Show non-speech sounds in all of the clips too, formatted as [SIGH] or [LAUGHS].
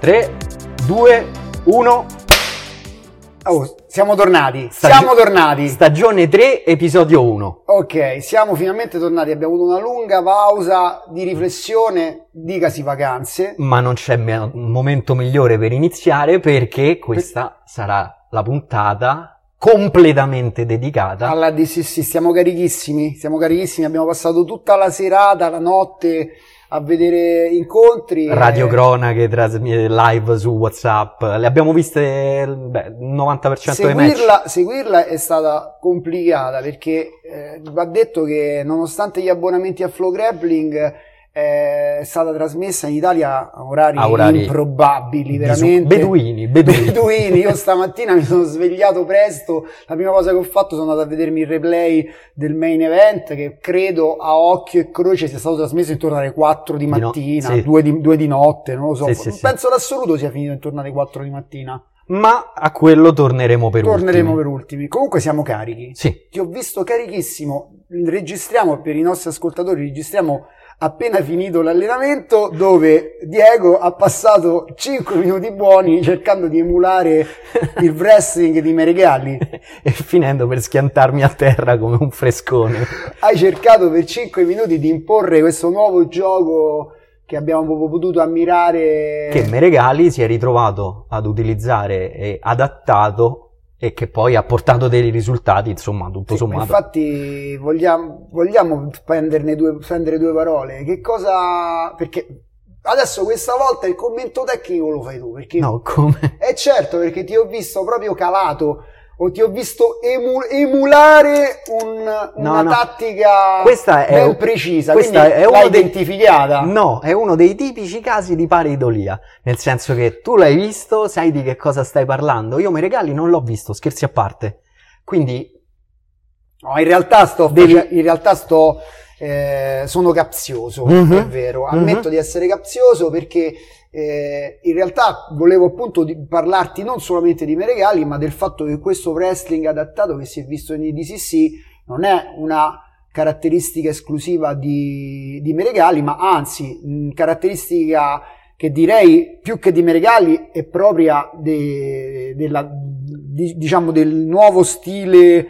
3, 2, 1. Oh, siamo tornati, Stagio- siamo tornati. Stagione 3, episodio 1. Ok, siamo finalmente tornati, abbiamo avuto una lunga pausa di riflessione, dicasi vacanze. Ma non c'è me- un momento migliore per iniziare perché questa sarà la puntata completamente dedicata Alla DCC, stiamo carichissimi, siamo carichissimi, abbiamo passato tutta la serata, la notte a vedere incontri. e- radiocronache, trasmi- live su WhatsApp. Le abbiamo viste beh, il 90% dei match. Seguirla, seguirla è stata complicata perché eh, va detto che nonostante gli abbonamenti a Flow Grappling eh, è stata trasmessa in Italia a orari, A orari improbabili, veramente. Beduini, beduini. [LAUGHS] Beduini. Io stamattina mi sono svegliato presto, la prima cosa che ho fatto sono andato a vedermi il replay del main event che credo a occhio e croce sia stato trasmesso intorno alle 4 di Di no- mattina, sì. 2, di, 2 di notte, non lo so. Sì, sì. Penso l'assoluto sia finito intorno alle 4 di mattina. Ma a quello torneremo per Torneremo ultimi. per ultimi. Comunque siamo carichi. Sì, Ti ho visto carichissimo. Registriamo per i nostri ascoltatori, registriamo appena finito l'allenamento dove Diego ha passato 5 minuti buoni cercando di emulare [LAUGHS] il wrestling di Meregali. [LAUGHS] e finendo per schiantarmi a terra come un frescone. Hai cercato per 5 minuti di imporre questo nuovo gioco che abbiamo proprio potuto ammirare. che Meregali si è ritrovato ad utilizzare e adattato e che poi ha portato dei risultati, insomma, tutto Sì, sommato. Infatti vogliamo, vogliamo prenderne due, prendere due parole. Che cosa... Perché adesso questa volta il commento tecnico lo fai tu. Perché No, come? è certo perché ti ho visto proprio calato o ti ho visto emu- emulare un- una no. tattica Questa è- ben precisa. questa è uno l'hai dei- identificata. No, è uno dei tipici casi di pareidolia, nel senso che tu l'hai visto, sai di che cosa stai parlando. Io Meregali non l'ho visto, scherzi a parte. Quindi No, in realtà sto, Devi- in realtà sto, eh, sono capzioso, Mhm. è vero, ammetto Mhm. di essere capzioso perché eh, in realtà volevo appunto parlarti non solamente di Meregali, ma del fatto che questo wrestling adattato che si è visto in DCC non è una caratteristica esclusiva di, di Meregali, ma anzi, mh, caratteristica che direi più che di Meregali è propria de- della, di- diciamo del nuovo stile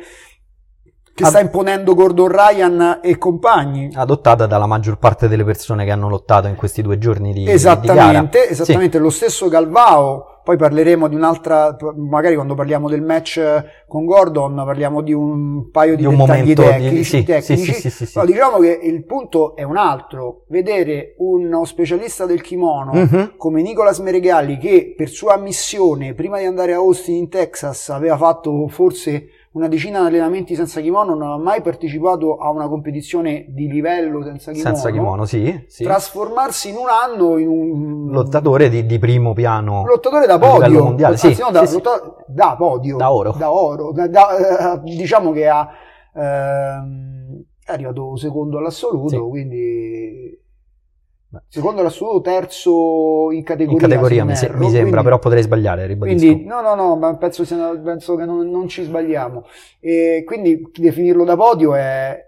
che sta imponendo Gordon Ryan e compagni. adottata dalla maggior parte delle persone che hanno lottato in questi due giorni di, di gara. Esattamente, esattamente lo stesso Galvao. Poi parleremo di un'altra, magari quando parliamo del match con Gordon, parliamo di un paio di, Di un dettagli momento di- tecnici. sì, tecnici. sì, sì, sì, sì. No, diciamo che il punto è un altro. Vedere uno specialista del kimono Mhm. come Nicolas Meregali che per sua missione prima di andare a Austin in Texas aveva fatto forse una decina di allenamenti senza kimono, non aveva mai partecipato a una competizione di livello senza kimono. Senza kimono, sì. sì. Trasformarsi in un anno in un Lottatore di, di primo piano. lottatore da podio, mondiale, anzi, sì, no, da, sì, lotta- da podio, Da oro. da oro, da- eh, diciamo che ha, ehm, è arrivato secondo all'assoluto, quindi secondo all'assoluto, terzo in categoria. in categoria mi, se- mi sembra, quindi- però potrei sbagliare, ribadisco. quindi, no, no, no, ma penso, penso che non, non ci sbagliamo. E quindi definirlo da podio è,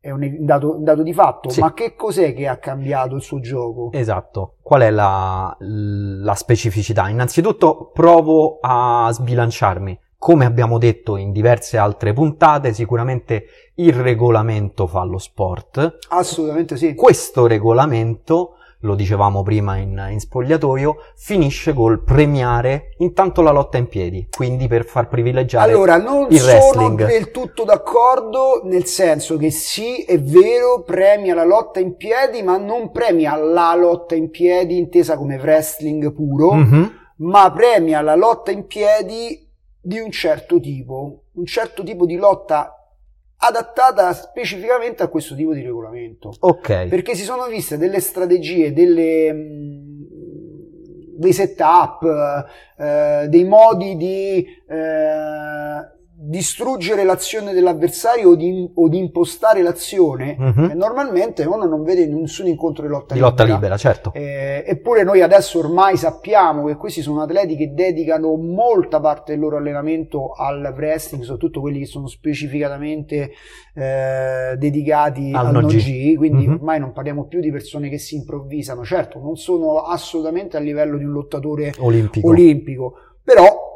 è un dato, un dato di fatto. Sì. Ma che cos'è che ha cambiato il suo gioco? Esatto. Qual è la, la specificità? Innanzitutto provo a sbilanciarmi. Come abbiamo detto in diverse altre puntate, sicuramente il regolamento fa lo sport. Assolutamente sì. Questo regolamento, lo dicevamo prima in, in spogliatoio, finisce col premiare intanto la lotta in piedi, quindi per far privilegiare Allora, non il sono wrestling. del tutto d'accordo, nel senso che sì, è vero, premia la lotta in piedi, ma non premia la lotta in piedi intesa come wrestling puro, Mhm. ma premia la lotta in piedi di un certo tipo, un certo tipo di lotta adattata specificamente a questo tipo di regolamento. Ok. Perché si sono viste delle strategie, delle, mh, dei setup, eh, dei modi di, eh, distruggere l'azione dell'avversario o di, o di impostare l'azione, e normalmente uno non vede nessun incontro di lotta Di libera. lotta libera, certo. Eh, eppure noi adesso ormai sappiamo che questi sono atleti che dedicano molta parte del loro allenamento al wrestling, soprattutto quelli che sono specificatamente eh, dedicati Al al, no G. Quindi Mhm. ormai non parliamo più di persone che si improvvisano, certo non sono assolutamente a livello di un lottatore Olimpico. olimpico, però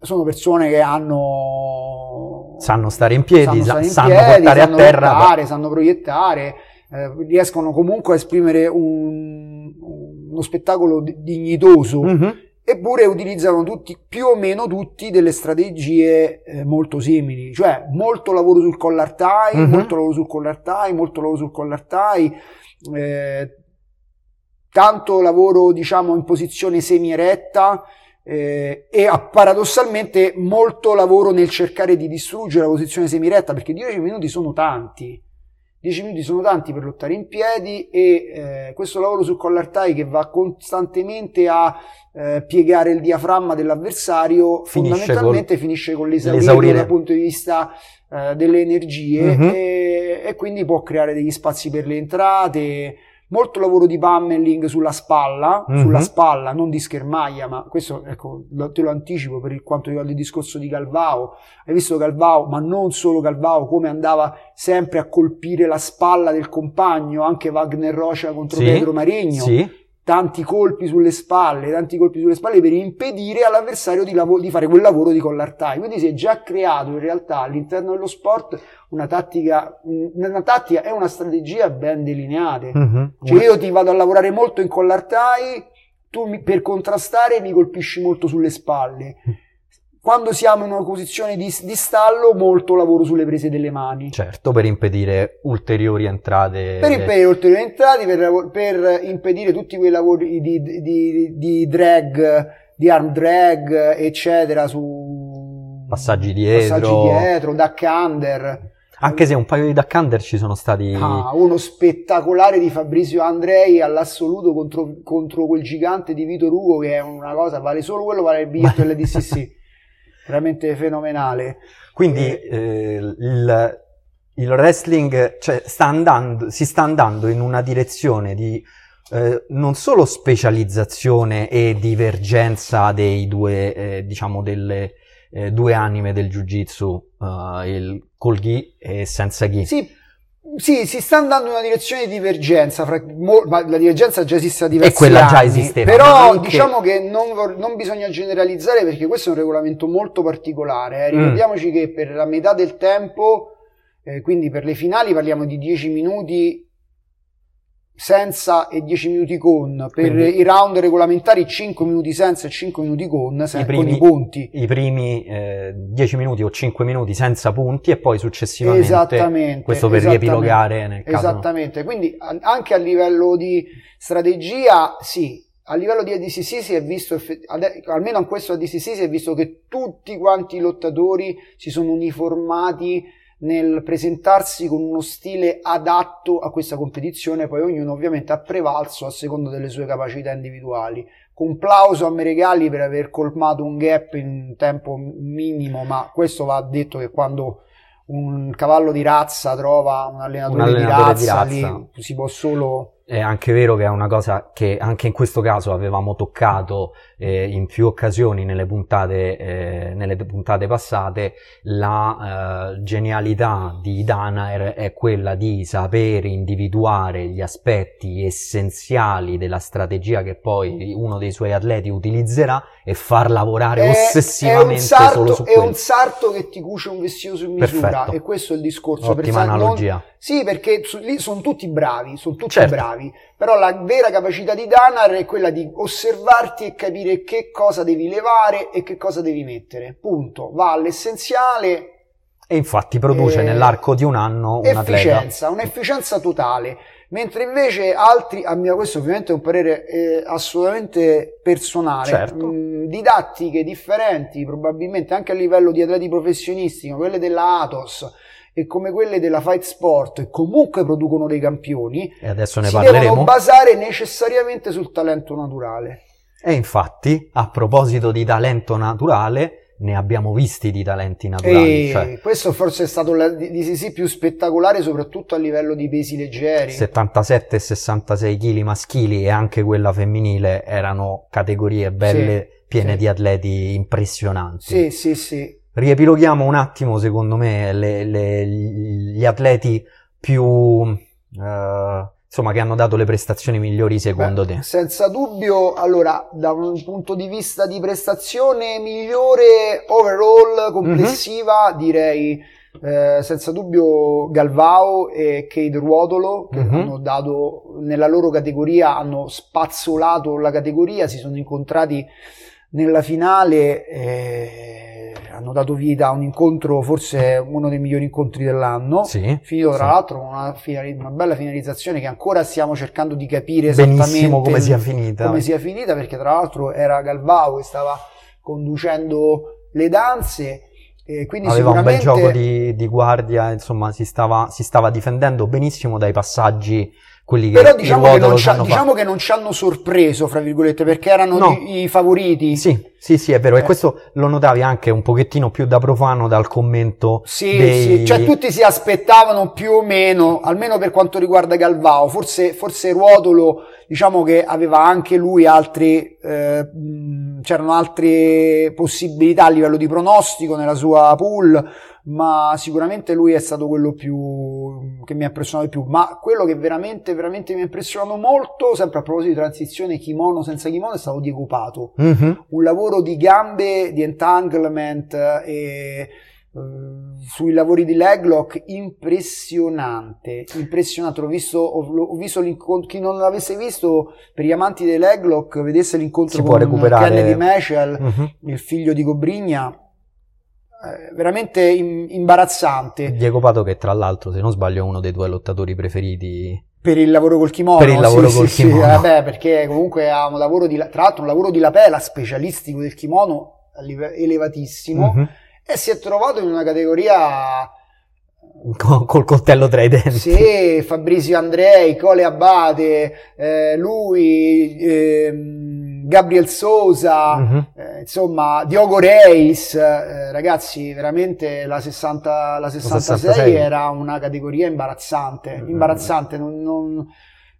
sono persone che hanno Sanno stare in piedi, sa- stare in sanno piedi, portare sanno a terra. lottare, sanno proiettare, eh, riescono comunque a esprimere un- uno spettacolo di- dignitoso, Mhm. eppure utilizzano tutti, più o meno tutti, delle strategie eh, molto simili, cioè molto lavoro sul collar tie, Mhm. molto lavoro sul collar tie, molto lavoro sul collar tie, eh, tanto lavoro diciamo in posizione semi-eretta eh, e ah, paradossalmente molto lavoro nel cercare di distruggere la posizione semi-eretta perché 10 minuti sono tanti 10 minuti sono tanti per lottare in piedi e eh, questo lavoro sul collar tie che va costantemente a eh, piegare il diaframma dell'avversario Finisce fondamentalmente finisce con l'esaurire l'esaurire. dal punto di vista eh, delle energie Mhm. e, e quindi può creare degli spazi per le entrate molto lavoro di pummeling sulla spalla, Mhm. sulla spalla, non di schermaglia, ma questo ecco, te lo anticipo per il- quanto riguarda il discorso di Galvao. Hai visto Galvao, ma non solo Galvao, come andava sempre a colpire la spalla del compagno, anche Wagner Rocha contro Sì, Pedro Maregno Sì, tanti colpi sulle spalle, tanti colpi sulle spalle per impedire all'avversario di, lavo- di fare quel lavoro di collar tie. Quindi si è già creato in realtà all'interno dello sport una tattica, una tattica e una strategia ben delineate. Mhm. Cioè io ti vado a lavorare molto in collar tie, tu mi- per contrastare mi colpisci molto sulle spalle. Quando siamo in una posizione di, di stallo, molto lavoro sulle prese delle mani. certo, per impedire ulteriori entrate. Per impedire ulteriori entrate, per, per impedire tutti quei lavori di, di- di- drag, di arm drag, eccetera, su Passaggi dietro. passaggi dietro, duck under. Anche se un paio di duck under ci sono stati. Ah, uno spettacolare di Fabrizio Andrei all'assoluto contro, contro quel gigante di Vito Rugo che è una cosa, vale solo quello, vale il biglietto dell'DCC. [LAUGHS] Veramente fenomenale. Quindi Eh. eh, il, il wrestling cioè, sta andando, si sta andando in una direzione di eh, non solo specializzazione e divergenza dei due, eh, diciamo, delle eh, due anime del jiu-jitsu, eh, il col gi e senza gi. Sì, sì, si sta andando in una direzione di divergenza, fra- mo- ma la divergenza già esiste da diversi quella già anni, esisteva, però anche- diciamo che non, non bisogna generalizzare perché questo è un regolamento molto particolare, eh. Mm. ricordiamoci che per la metà del tempo, eh, quindi per le finali parliamo di 10 minuti senza e 10 minuti con, per Quindi- i round regolamentari 5 minuti senza e 5 minuti con, I con primi- i punti. I primi eh, 10 minuti o 5 minuti senza punti e poi successivamente Esattamente. questo per esattamente. riepilogare nel caso Esattamente, quindi a- anche a livello di strategia, sì, a livello di ADCC si è visto, effe- almeno in questo ADCC si è visto che tutti quanti i lottatori si sono uniformati nel presentarsi con uno stile adatto a questa competizione, poi ognuno ovviamente ha prevalso a seconda delle sue capacità individuali. Con plauso a Meregalli per aver colmato un gap in tempo minimo, ma questo va detto che quando un cavallo di razza trova un allenatore, Un allenatore di, di razza, razza. lì si può solo È anche vero che è una cosa che anche in questo caso avevamo toccato eh, in più occasioni nelle puntate, eh, nelle puntate passate. La eh, genialità di Danaer è quella di sapere individuare gli aspetti essenziali della strategia che poi uno dei suoi atleti utilizzerà e far lavorare È- ossessivamente è un sarto, solo su è quello. un sarto che ti cuce un vestito su misura Perfetto. e questo è il discorso per Ottima sa- non- analogia. sì perché su- lì sono tutti bravi sono tutti Certo. bravi però la vera capacità di Danar è quella di osservarti e capire che cosa devi levare e che cosa devi mettere punto va all'essenziale E infatti produce Eh, nell'arco di un anno un atleta. efficienza, un'efficienza totale. Mentre invece altri, a mio questo ovviamente è un parere eh, assolutamente personale, Certo. mh, didattiche differenti, probabilmente anche a livello di atleti professionisti, come quelle della Atos e come quelle della Fight Sport, e comunque producono dei campioni, E adesso ne si parleremo. devono basare necessariamente sul talento naturale. E infatti, a proposito di talento naturale, ne abbiamo visti di talenti naturali. Cioè, questo forse è stato la DCC più spettacolare, soprattutto a livello di pesi leggeri. 77 e 66 kg maschili e anche quella femminile erano categorie belle, Sì, piene sì. di atleti impressionanti. Sì, sì, sì. Riepiloghiamo un attimo, secondo me, le- le- gli atleti più, eh, insomma, che hanno dato le prestazioni migliori secondo Beh, te. Senza dubbio, allora, da un punto di vista di prestazione migliore overall complessiva, Mhm. direi eh, senza dubbio Galvao e Cade Ruotolo, che Mhm. hanno dato nella loro categoria, hanno spazzolato la categoria, si sono incontrati nella finale, eh, hanno dato vita a un incontro, forse uno dei migliori incontri dell'anno. Sì. Finito tra sì. l'altro con una, una bella finalizzazione che ancora stiamo cercando di capire esattamente Benissimo come sia finita. come sia finita, perché tra l'altro era Galvao che stava conducendo le danze e quindi Aveva un bel sicuramente gioco di, di guardia, insomma, si stava, si stava difendendo benissimo dai passaggi, quelli che però diciamo che, non diciamo che non ci hanno sorpreso, fra virgolette, perché erano No. i, i favoriti. Sì, sì, sì, è vero. Eh. E questo lo notavi anche un pochettino più da profano dal commento Sì, dei... sì, cioè tutti si aspettavano più o meno, almeno per quanto riguarda Galvao, forse, forse Ruotolo, diciamo che aveva anche lui altri, eh, c'erano altre possibilità a livello di pronostico nella sua pool, ma sicuramente lui è stato quello più, che mi ha impressionato di più, ma quello che veramente, veramente mi ha impressionato molto, sempre a proposito di transizione kimono senza kimono, è stato Diego Pato Mhm. un lavoro di gambe, di entanglement e eh, sui lavori di leglock impressionante, impressionante. L'ho visto, ho, visto l'incontro, chi non l'avesse visto per gli amanti dei leglock, vedesse l'incontro Si con. Kennedy Meshel, Mhm. il figlio di Cobrigna, eh, veramente im- imbarazzante Diego Pato che tra l'altro, se non sbaglio, è uno dei tuoi lottatori preferiti. per il lavoro col kimono. Per il lavoro sì, col sì, kimono. Sì, vabbè, perché comunque ha un lavoro di, tra l'altro un lavoro di lapela specialistico del kimono elevatissimo Mhm. e si è trovato in una categoria [LAUGHS] Co- col coltello tra i denti. sì, Fabrizio Andrei, Cole Abate, eh, lui, ehm, Gabriel Sosa, Mhm. eh, insomma, Diogo Reis, eh, ragazzi, veramente la, 60, la 66 66. era una categoria imbarazzante, Mm. imbarazzante, non, non-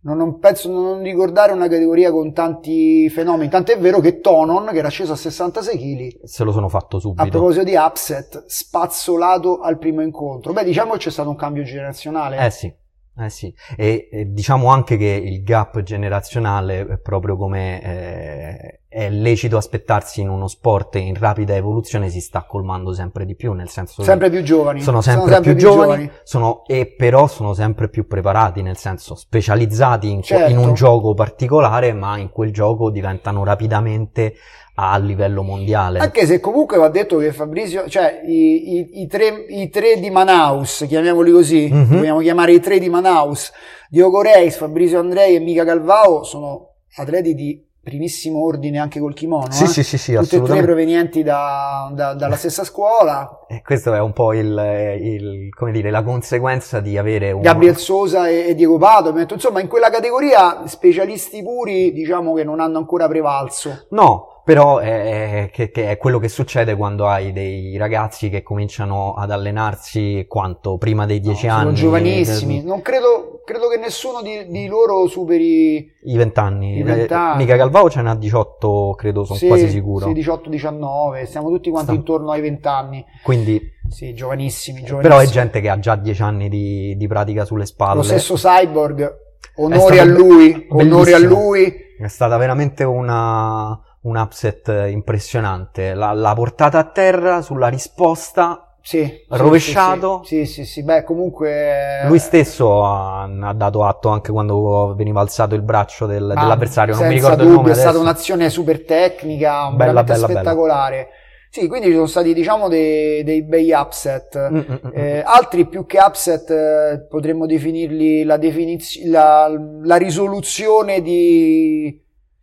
non- non penso non ricordare una categoria con tanti fenomeni, tant'è vero che Tonon, che era sceso a 66 kg, Se lo sono fatto a subito. proposito di upset, spazzolato al primo incontro. Beh, diciamo che c'è stato un cambio generazionale. Eh sì, eh sì. E, e diciamo anche che il gap generazionale, proprio come eh, è lecito aspettarsi in uno sport in rapida evoluzione, si sta colmando sempre di più, nel senso sempre più giovani. sono sempre, più, giovani, sono- e però sono sempre più preparati, nel senso specializzati in, Certo. in un gioco particolare, ma in quel gioco diventano rapidamente a livello mondiale. Anche se comunque va detto che Fabrizio, cioè i, i- i tre, i tre di Manaus, chiamiamoli così, Mhm. vogliamo chiamare i tre di Manaus, Diogo Reis, Fabrizio Andrei e Mica Calvao, sono atleti di primissimo ordine anche col kimono. Sì, eh? sì, sì, sì, Tutti e tre provenienti da- da- dalla stessa scuola. E questo è un po' il, il- come dire, la conseguenza di avere un... Gabriel Sosa e, e Diego Pato, insomma, in quella categoria specialisti puri, diciamo che non hanno ancora prevalso. No, però è, che- che è quello che succede quando hai dei ragazzi che cominciano ad allenarsi quanto prima dei No, 10 sono anni. giovanissimi. Non credo, credo che nessuno di, di loro superi I 20 anni. I 20 anni. Mica Calvao ce n'ha 18, credo, sono sì, quasi sicuro. sì, 18-19, stiamo tutti quanti Sta- intorno ai 20 anni. Quindi, Sì, giovanissimi, giovanissimi. però è gente che ha già 10 anni di, di pratica sulle spalle. Lo stesso Cyborg, onori a lui, onori a lui. È stata veramente una, un upset impressionante. La, la portata a terra sulla risposta. Sì, sì, Rovesciato. Sì, sì, sì, sì. beh, comunque... Lui stesso ha, ha dato atto anche quando veniva alzato il braccio del- Ah, dell'avversario. Non mi ricordo il dubbio, nome è stata adesso. un'azione super tecnica, Bella, bella, bella. spettacolare. Sì, quindi ci sono stati, diciamo, dei, dei bei upset. Mm, mm, mm, Eh, altri più che upset eh, potremmo definirli la, definiz- la, la risoluzione di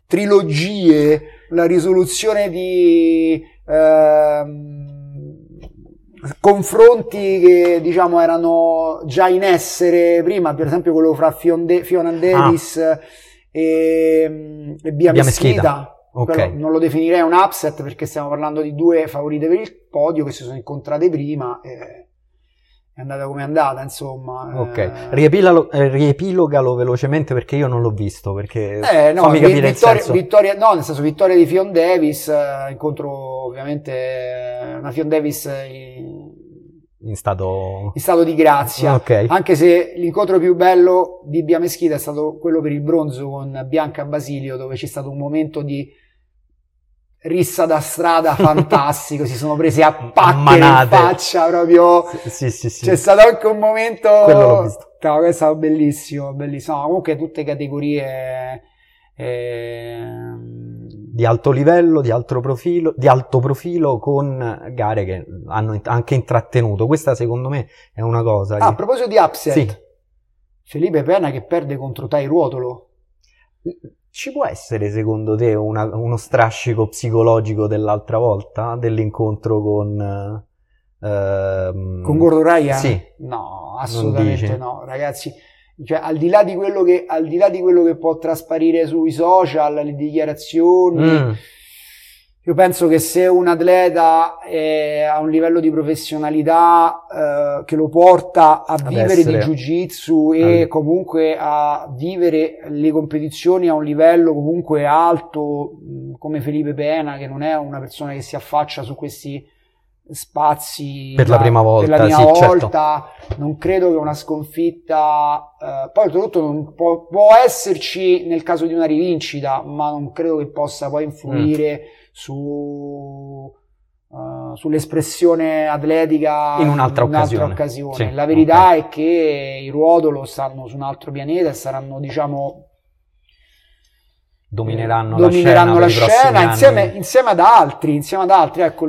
trilogie, la risoluzione di ehm, confronti che diciamo erano già in essere prima, per esempio quello fra Fion De- Fiona Davis e, e Bia, Bia Mesquita. Mesquita. Ok. non lo definirei un upset perché stiamo parlando di due favorite per il podio che si sono incontrate prima e è andata come è andata, insomma. Ok, Eh, Riepilalo- eh, riepilogalo velocemente perché io non l'ho visto, perché Eh, no, fammi capire il vittoria, senso. vittoria- no, nel senso vittoria di Fion Davis, eh, incontro ovviamente una Fion Davis in, In stato... in stato di grazia, Ok. anche se l'incontro più bello di Bia Meschita è stato quello per il bronzo con Bianca Basilio, dove c'è stato un momento di rissa da strada [LAUGHS] fantastico, si sono presi a pacche in faccia proprio... Sì, sì, sì. C'è stato anche un momento. Quello l'ho visto. Cavolo, è stato bellissimo, bellissimo. No, comunque tutte categorie. ehm, Di alto livello, di alto profilo, di alto profilo con gare che hanno anche intrattenuto. Questa secondo me è una cosa Ah, a che... proposito di upset, Sì. Felipe Pena che perde contro Tai Ruotolo. Ci può essere secondo te una- uno strascico psicologico dell'altra volta, dell'incontro con... ehm, Con Gordo Ryan? Sì. No, assolutamente no, ragazzi. Cioè, al di là di quello che, al di là di quello che può trasparire sui social, le dichiarazioni, Mm, Io penso che se un atleta è a un livello di professionalità eh, che lo porta a Ad vivere essere- di jiu-jitsu e al- comunque a vivere le competizioni a un livello comunque alto, come Felipe Pena, che non è una persona che si affaccia su questi spazi Per la prima volta, per la prima sì, certo. volta, non credo che una sconfitta eh, poi oltretutto non può, può esserci nel caso di una rivincita ma non credo che possa poi influire Mm. Su eh, sull'espressione atletica In un'altra in un'altra occasione. occasione. Sì, la verità ok. è che i Ruotolo stanno su un altro pianeta e saranno diciamo domineranno, domineranno la la scena, i scena insieme, insieme ad altri, insieme ad altri. Ecco,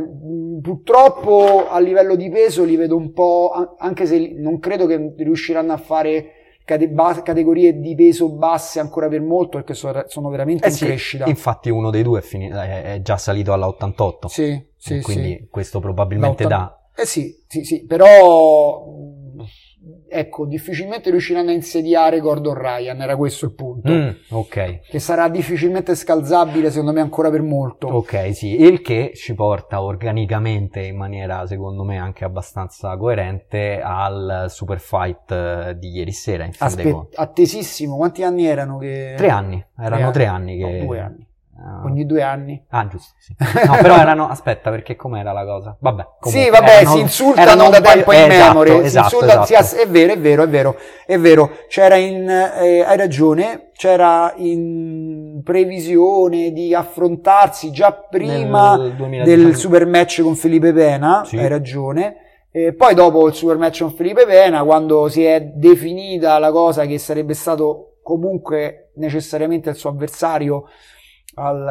purtroppo a livello di peso li vedo un po', an- anche se non credo che riusciranno a fare cate- categorie di peso basse ancora per molto perché so- sono veramente Eh in sì, crescita. infatti uno dei due è, fini- è- già salito alla 88, Sì, sì, quindi sì. questo probabilmente dà... Eh sì, sì, sì, però ecco, difficilmente riusciranno a insediare Gordon Ryan, era questo il punto. Mm, ok, Che sarà difficilmente scalzabile secondo me ancora per molto. ok, sì, il che ci porta organicamente in maniera secondo me anche abbastanza coerente al super fight eh, di ieri sera in fin dei Aspe- conti. attesissimo, quanti anni erano che... Tre anni, erano tre anni No, che... due anni. Ah, Ogni due anni. Ah, giusto, sì. [LAUGHS] No, però erano... Aspetta, perché com'era la cosa? Vabbè, sì, comunque, vabbè, erano- si insultano da tempo in esatto, memory. si esatto, insultano- si esatto. ass- è vero, è vero, è vero, è vero. C'era in, eh, hai ragione, c'era in previsione di affrontarsi già prima Nel 2019. del super match con Felipe Pena, Sì. hai ragione. E poi dopo il super match con Felipe Pena, quando si è definita la cosa che sarebbe stato comunque necessariamente il suo avversario al,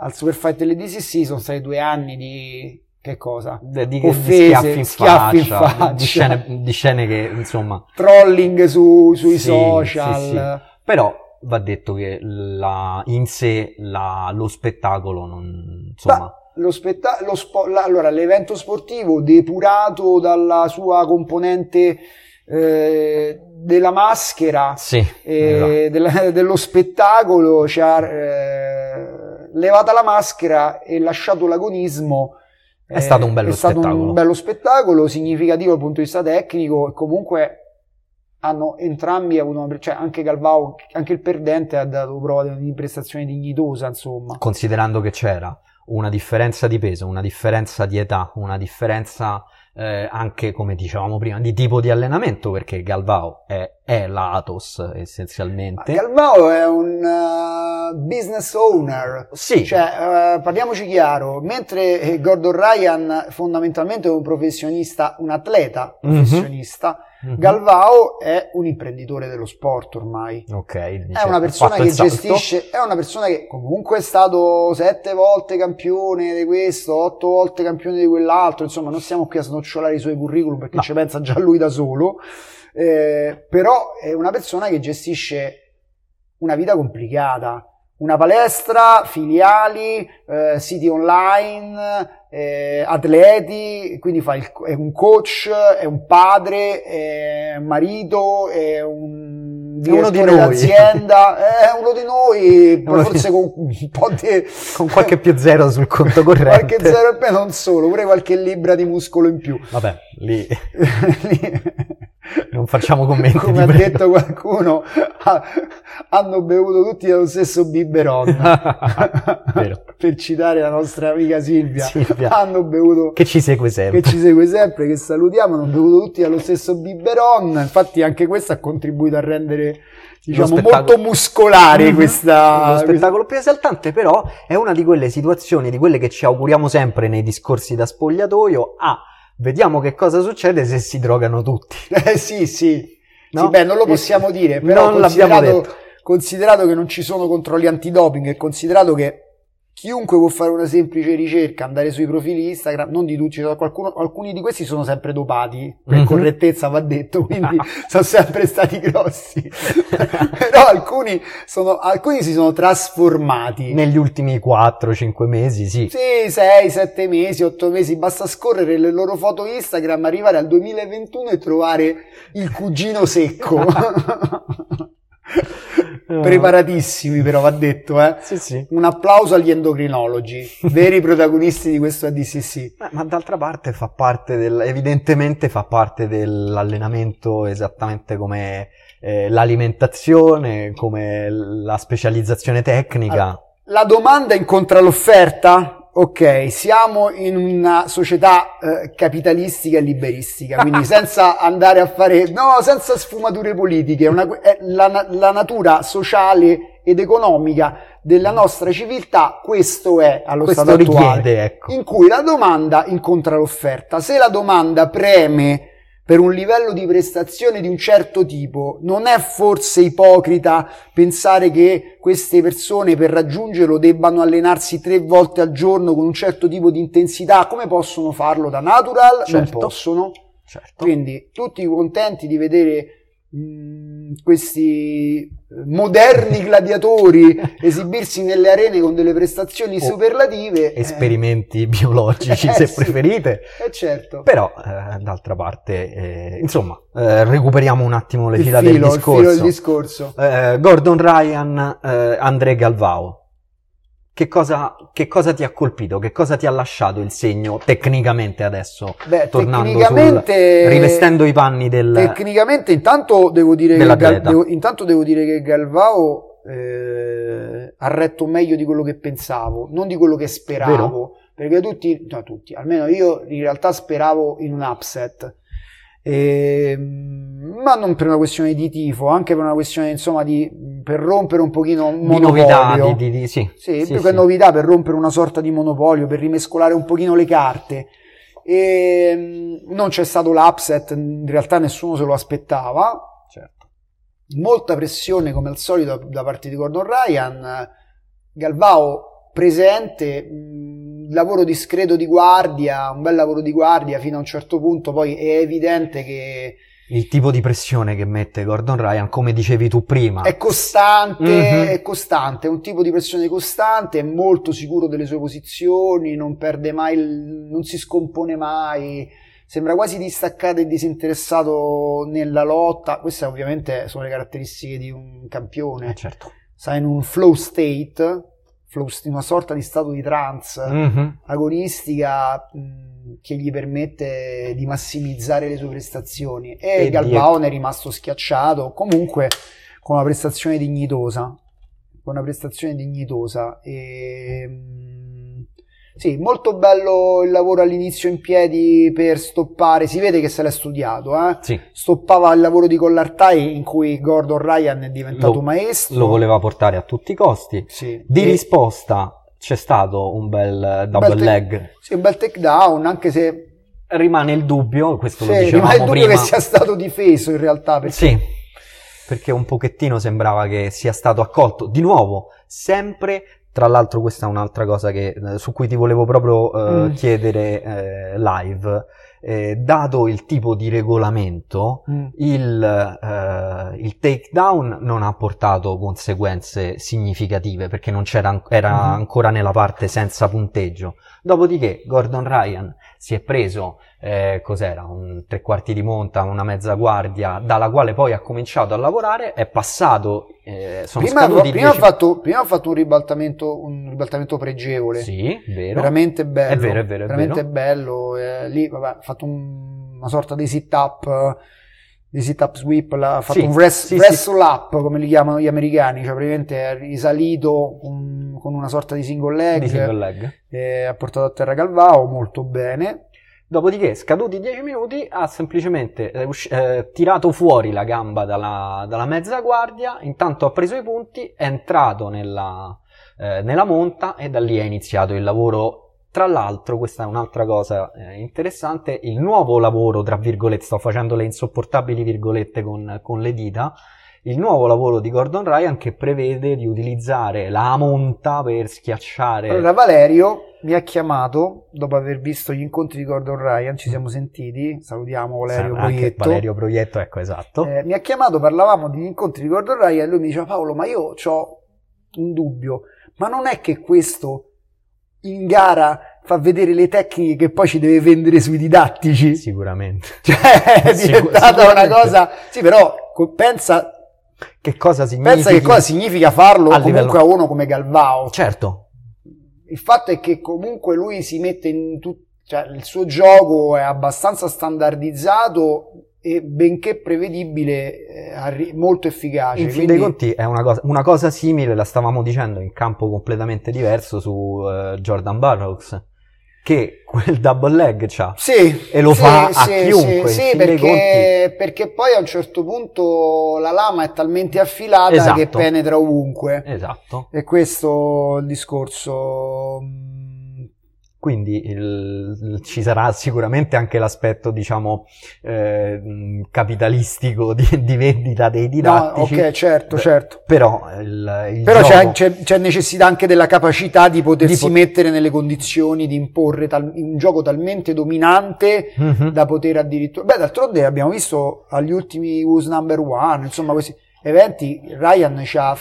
al super fight delle DCC, sono stati due anni di che cosa? di, di- di Offese, schiaffi in schiaffi in faccia, faccia. Di, scene, di scene che insomma Trolling su- sui Sì, social. sì, sì. però va detto che la- in sé la- lo spettacolo non insomma Lo spetta- lo spo- la- allora, l'evento sportivo depurato dalla sua componente eh, della maschera sì e esatto. della- dello spettacolo ci ha eh, levata la maschera e lasciato l'agonismo. È stato un bello è stato spettacolo. un bello spettacolo, significativo dal punto di vista tecnico e comunque hanno entrambi avuto una, cioè anche Galvao, anche il perdente ha dato prova di prestazione dignitosa, insomma. considerando che c'era una differenza di peso, una differenza di età, una differenza eh, anche, come dicevamo prima, di tipo di allenamento, perché Galvao è, è la Atos essenzialmente. Galvao è un uh, business owner, Sì, Cioè, eh, parliamoci chiaro, mentre eh, Gordon Ryan fondamentalmente è un professionista, un atleta Mhm. professionista, Mhm. Galvao è un imprenditore dello sport ormai. ok, È dice, una ha persona che gestisce, è una persona che comunque è stato sette volte campione di questo, otto volte campione di quell'altro, insomma non stiamo qui a snocciolare i suoi curriculum perché No. ci pensa già lui da solo, eh, però è una persona che gestisce una vita complicata, una palestra, filiali, eh, siti online, eh, atleti, quindi fa il- è un coach, è un padre, è un marito, è un direttore d'azienda, è uno di noi, [LAUGHS] Uno forse di- con [LAUGHS] un po' di... Con qualche più zero sul conto [LAUGHS] corrente. qualche zero in più, non solo, pure qualche libra di muscolo in più. Vabbè, lì Lì- non facciamo commenti. Come ha prego. detto qualcuno, ha- hanno bevuto tutti dallo stesso biberon. [LAUGHS] Per citare la nostra amica Silvia, Silvia. hanno bevuto Che ci segue sempre. che ci segue sempre, che salutiamo, hanno bevuto tutti dallo stesso biberon. Infatti, anche questo ha contribuito a rendere diciamo molto muscolare Mhm. questa Lo spettacolo più esaltante, però, è una di quelle situazioni, di quelle che ci auguriamo sempre nei discorsi da spogliatoio. Ah, vediamo che cosa succede se si drogano tutti. [LAUGHS] Eh sì, sì. No? Sì, beh, non lo possiamo dire, però Non l'abbiamo considerato, considerato che non ci sono controlli antidoping e considerato che chiunque può fare una semplice ricerca, andare sui profili Instagram, non di tutti, ci sono qualcuno- alcuni di questi sono sempre dopati, per Mhm. correttezza va detto, quindi [LAUGHS] sono sempre stati grossi. [LAUGHS] però alcuni, sono, alcuni si sono trasformati. Negli ultimi 4-5 mesi, sì. Sì, 6, 7 mesi, 8 mesi, basta scorrere le loro foto Instagram, arrivare al 2021 e trovare il cugino secco. [LAUGHS] Preparatissimi però, va detto, eh. Sì, sì. Un applauso agli endocrinologi, veri protagonisti di questo ADCC. Eh, Ma d'altra parte fa parte del, evidentemente fa parte dell'allenamento esattamente come eh, l'alimentazione, come la specializzazione tecnica. La domanda incontra l'offerta? Ok, siamo in una società eh, capitalistica e liberistica, quindi [LAUGHS] senza andare a fare, no, senza sfumature politiche, è una- la, la natura sociale ed economica della nostra civiltà, questo è allo Questo stato attuale, richiede, ecco. in cui la domanda incontra l'offerta. Se la domanda preme per un livello di prestazione di un certo tipo, non è forse ipocrita pensare che queste persone per raggiungerlo debbano allenarsi tre volte al giorno con un certo tipo di intensità? Come possono farlo da natural? Non Certo. possono. Certo. Quindi tutti contenti di vedere mh, questi eh, moderni [LAUGHS] gladiatori esibirsi nelle arene con delle prestazioni superlative. eh, Esperimenti biologici, [LAUGHS] eh, se sì. preferite. eh, certo. Però, eh, d'altra parte, eh, insomma, eh, recuperiamo un attimo le il fila filo, del il discorso. filo del discorso. Eh, Gordon Ryan, eh, André Galvao. Che cosa, che cosa ti ha colpito? Che cosa ti ha lasciato il segno tecnicamente adesso? Beh, tornando tecnicamente, sul- rivestendo i panni del... tecnicamente intanto devo dire che, devo- intanto devo dire che Galvao eh, ha retto meglio di quello che pensavo, non di quello che speravo. Vero? Perché tutti, no, tutti, almeno io in realtà speravo in un upset. Ehm, ma non per una questione di tifo, anche per una questione insomma di per rompere un pochino un di novità, monopolio. di, di- sì. Sì, Sì, più che novità per rompere una sorta di monopolio, per rimescolare un pochino le carte. E, mm, non c'è stato l'upset, in realtà nessuno se lo aspettava. Certo. Molta pressione come al solito da parte di Gordon Ryan. Galvao presente, lavoro discreto di guardia, un bel lavoro di guardia fino a un certo punto, poi è evidente che Il tipo di pressione che mette Gordon Ryan, come dicevi tu prima, È costante, Mhm. è costante, è un tipo di pressione costante, è molto sicuro delle sue posizioni, non perde mai, il- non si scompone mai, sembra quasi distaccato e disinteressato nella lotta. Queste ovviamente sono le caratteristiche di un campione. Eh, certo. Sta in un flow state, st- in una sorta di stato di trance Mhm. agonistica mh, che gli permette di massimizzare le sue prestazioni. E, E ne è rimasto schiacciato comunque con una prestazione dignitosa. Con una prestazione dignitosa. E, mh, sì molto bello il lavoro all'inizio in piedi per stoppare si vede che se l'è studiato eh? Sì, stoppava il lavoro di Collartai in cui Gordon Ryan è diventato Lo- maestro lo voleva portare a tutti i costi. sì. Di E- risposta c'è stato un bel double bel te- leg. sì, un bel takedown anche se Rimane il dubbio, questo lo Sì, dicevamo rimane il dubbio prima. che sia stato difeso in realtà perché Sì, perché un pochettino sembrava che sia stato accolto. Di nuovo, sempre, tra l'altro questa è un'altra cosa che- eh, su cui ti volevo proprio eh, Mm. chiedere eh, live. eh, dato il tipo di regolamento, mm. il, eh, il takedown non ha portato conseguenze significative perché non c'era, era mm. ancora nella parte senza punteggio. Dopodiché Gordon Ryan si è preso, eh, cos'era, un tre quarti di monta, una mezza guardia, dalla quale poi ha cominciato a lavorare, è passato, eh, sono prima, scaduti prima, 10... ha fatto, prima ha fatto un ribaltamento, un ribaltamento pregevole. Sì, vero. Veramente bello. È vero, è vero, è veramente vero. bello. Eh, lì, vabbè, ha fatto un, una sorta di sit-up di sit up sweep, ha fatto sì, un wrest, sì, wrestle up come li chiamano gli americani, cioè praticamente è risalito un, con una sorta di single leg, di single leg. E ha portato a terra Calvao molto bene. Dopodiché, scaduti 10 minuti, ha semplicemente eh, eh, tirato fuori la gamba dalla, dalla, mezza guardia, intanto ha preso i punti, è entrato nella, eh, nella monta e da lì è iniziato il lavoro tra l'altro, questa è un'altra cosa eh, interessante, il nuovo lavoro, tra virgolette, sto facendo le insopportabili virgolette con, con, le dita, il nuovo lavoro di Gordon Ryan che prevede di utilizzare la monta per schiacciare... Allora, Valerio mi ha chiamato, dopo aver visto gli incontri di Gordon Ryan, ci siamo sentiti, salutiamo Valerio sì, Proietto. Valerio Proietto, ecco, esatto. Eh, mi ha chiamato, parlavamo degli incontri di Gordon Ryan e lui mi diceva, Paolo, ma io ho un dubbio, ma non è che questo in gara fa vedere le tecniche che poi ci deve vendere sui didattici. Sicuramente. [LAUGHS] Cioè, è diventata una cosa... Sì, però pensa... Che cosa significa? Pensa che cosa significa farlo a comunque livello... a uno come Galvao. Certo. Il fatto è che comunque lui si mette in tutto... Cioè, il suo gioco è abbastanza standardizzato e benché prevedibile, eh, molto efficace. In fin dei conti è una cosa, una cosa, simile, la stavamo dicendo in campo completamente diverso su uh, Jordan Burroughs, che quel double leg c'ha sì, e lo sì, fa sì, a chiunque. Sì, perché, perché, poi a un certo punto la lama è talmente affilata esatto. che penetra ovunque. Esatto. E questo è il discorso quindi il, ci sarà sicuramente anche l'aspetto, diciamo, eh, capitalistico di, di, vendita dei didattici. No, ok, certo, certo. Però, il, il Però gioco... c'è, c'è, necessità anche della capacità di potersi di pot- mettere nelle condizioni di imporre tal- un gioco talmente dominante mm-hmm. da poter addirittura... Beh, d'altronde abbiamo visto agli ultimi Who's Number One, insomma, questi eventi Ryan c'ha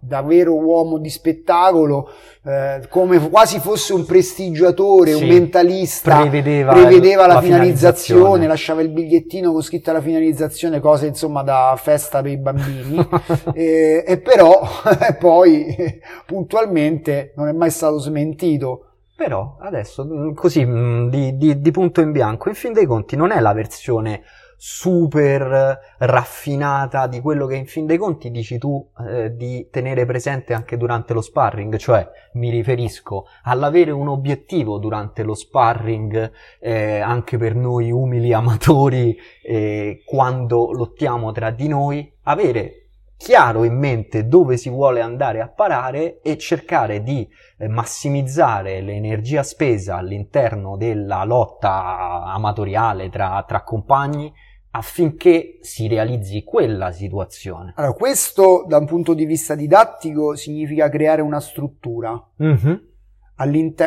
da vero uomo di spettacolo eh, come quasi fosse un prestigiatore sì, un mentalista prevedeva, prevedeva la, la finalizzazione, finalizzazione, lasciava il bigliettino con scritta la finalizzazione cose insomma da festa per i bambini. [LAUGHS] E, e però [LAUGHS] poi puntualmente non è mai stato smentito. Però adesso così di, di, di punto in bianco in fin dei conti non è la versione super raffinata di quello che in fin dei conti dici tu eh, di tenere presente anche durante lo sparring, cioè mi riferisco all'avere un obiettivo durante lo sparring eh, anche per noi umili amatori eh, quando lottiamo tra di noi, avere chiaro in mente dove si vuole andare a parare e cercare di eh, massimizzare l'energia spesa all'interno della lotta amatoriale tra, tra compagni affinché si realizzi quella situazione. Allora, questo da un punto di vista didattico significa creare una struttura, mm-hmm.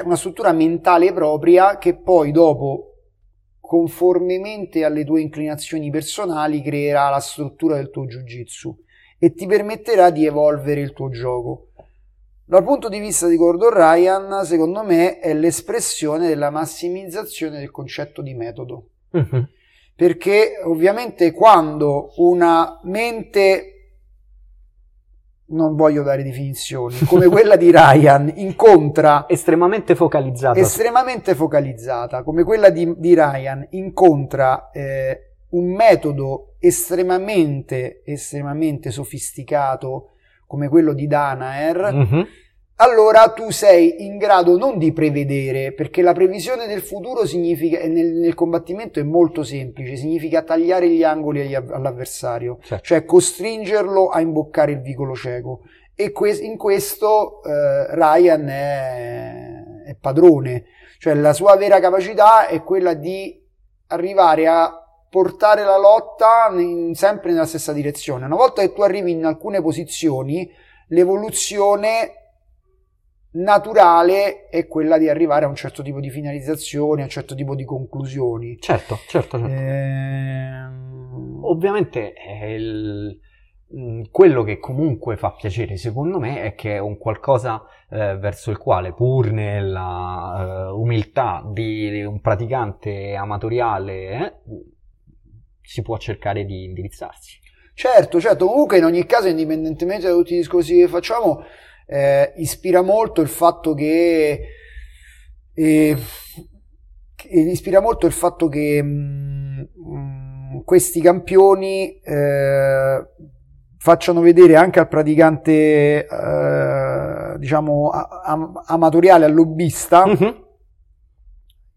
una struttura mentale propria che poi dopo, conformemente alle tue inclinazioni personali, creerà la struttura del tuo jiu-jitsu e ti permetterà di evolvere il tuo gioco. Dal punto di vista di Gordon Ryan, secondo me, è l'espressione della massimizzazione del concetto di metodo. Mm-hmm perché ovviamente quando una mente non voglio dare definizioni, come [LAUGHS] quella di Ryan, incontra estremamente focalizzata, estremamente focalizzata, come quella di, di Ryan, incontra eh, un metodo estremamente, estremamente sofisticato come quello di Danaher, mm-hmm allora tu sei in grado non di prevedere, perché la previsione del futuro significa, nel, nel combattimento è molto semplice, significa tagliare gli angoli agli, all'avversario, certo. cioè costringerlo a imboccare il vicolo cieco. E que- in questo eh, Ryan è, è padrone, cioè la sua vera capacità è quella di arrivare a portare la lotta in, sempre nella stessa direzione. Una volta che tu arrivi in alcune posizioni, l'evoluzione naturale è quella di arrivare a un certo tipo di finalizzazioni, a un certo tipo di conclusioni. Certo, certo, certo. Ehm... Ovviamente il, mm, quello che comunque fa piacere secondo me è che è un qualcosa eh, verso il quale pur nella uh, umiltà di un praticante amatoriale eh, si può cercare di indirizzarsi. Certo, certo, comunque in ogni caso indipendentemente da tutti i discorsi che facciamo eh, ispira molto il fatto che eh, ispira molto il fatto che mh, mm, questi campioni eh, facciano vedere anche al praticante eh, diciamo am- amatoriale al lobbista uh-huh.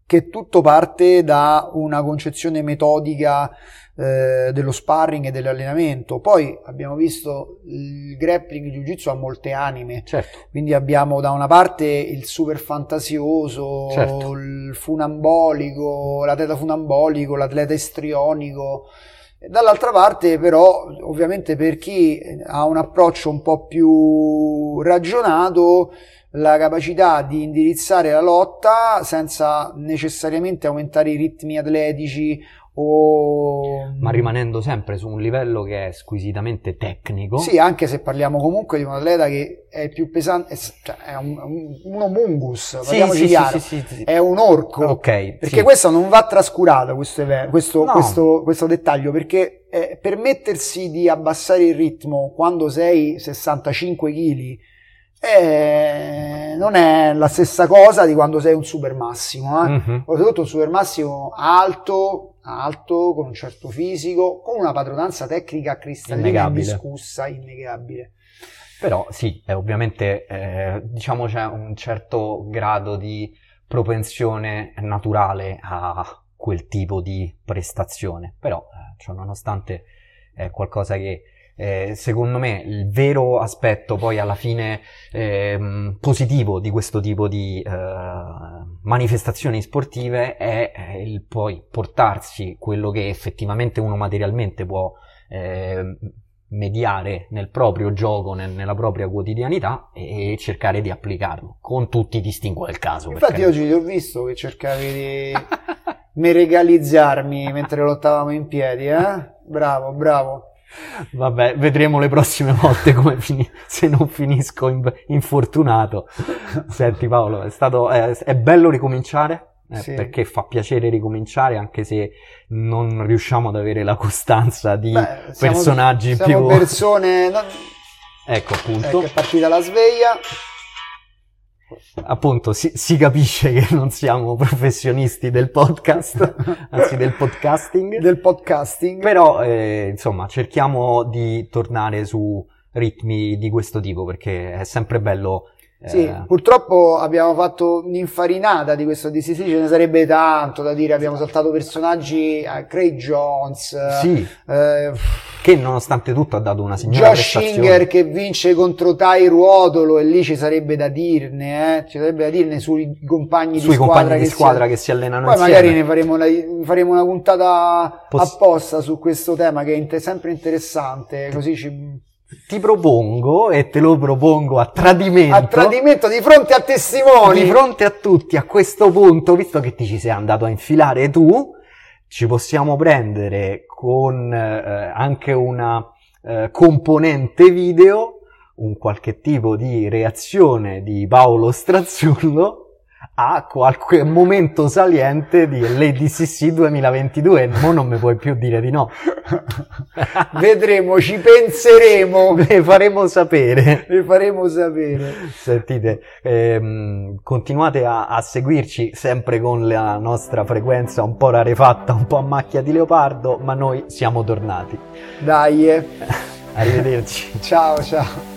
che tutto parte da una concezione metodica eh, dello sparring e dell'allenamento. Poi abbiamo visto il grappling il jiu-jitsu ha molte anime, certo. quindi abbiamo da una parte il super fantasioso, certo. il funambolico, l'atleta funambolico, l'atleta istrionico. Dall'altra parte però, ovviamente per chi ha un approccio un po' più ragionato, la capacità di indirizzare la lotta senza necessariamente aumentare i ritmi atletici o... Ma rimanendo sempre su un livello che è squisitamente tecnico. Sì, anche se parliamo comunque di un atleta che è più pesante, cioè è un, un, un homungus, sì, sì, chiaro, sì, sì, è un orco. Ok. perché questo non va trascurato, questo, questo, no. questo, questo dettaglio, perché eh, permettersi di abbassare il ritmo quando sei 65 kg eh, non è la stessa cosa di quando sei un super massimo, eh? mm-hmm. soprattutto un super massimo alto, alto, con un certo fisico, con una padronanza tecnica cristallina innegabile. indiscussa, innegabile. Però sì, è ovviamente eh, diciamo c'è un certo grado di propensione naturale a quel tipo di prestazione, però eh, cioè, nonostante è qualcosa che eh, secondo me il vero aspetto poi alla fine eh, positivo di questo tipo di eh, manifestazioni sportive è eh, il poi portarsi quello che effettivamente uno materialmente può ehm, mediare nel proprio gioco, nel, nella propria quotidianità e, cercare di applicarlo con tutti i distinguo del caso. Infatti oggi ti ho visto che cercavi di [LAUGHS] meregalizzarmi mentre lottavamo in piedi, eh? Bravo, bravo. Vabbè, vedremo le prossime volte come fini- se non finisco in- infortunato. Senti Paolo, è, stato, è, è bello ricominciare. Eh, sì. Perché fa piacere ricominciare anche se non riusciamo ad avere la costanza di Beh, siamo, personaggi siamo più... persone... ecco appunto. Ecco, è partita la sveglia appunto si, si, capisce che non siamo professionisti del podcast, [LAUGHS] anzi del podcasting. Del podcasting. Però, eh, insomma, cerchiamo di tornare su ritmi di questo tipo perché è sempre bello sì, eh. purtroppo abbiamo fatto un'infarinata di questo DCC, ce ne sarebbe tanto da dire, abbiamo saltato personaggi, eh, Craig Jones, sì, eh, che nonostante tutto ha dato una signora Josh Singer che vince contro Tai Ruotolo e lì ci sarebbe da dirne, eh? ci sarebbe da dirne sui compagni sui di squadra, compagni che, di squadra si... che si allenano Poi insieme. magari ne faremo una, faremo una puntata Poss- apposta su questo tema che è inter- sempre interessante, così ci ti propongo, e te lo propongo a tradimento. A tradimento di fronte a testimoni. Di fronte a tutti, a questo punto, visto che ti ci sei andato a infilare tu, ci possiamo prendere con eh, anche una eh, componente video, un qualche tipo di reazione di Paolo Strazzullo a qualche momento saliente di l'ADCC 2022 mo non mi puoi più dire di no. [LAUGHS] Vedremo ci penseremo. Le faremo sapere. Le faremo sapere. Sentite ehm, continuate a, a, seguirci sempre con la nostra frequenza un po' rarefatta un po' a macchia di leopardo ma noi siamo tornati. Dai. [LAUGHS] Arrivederci. Ciao ciao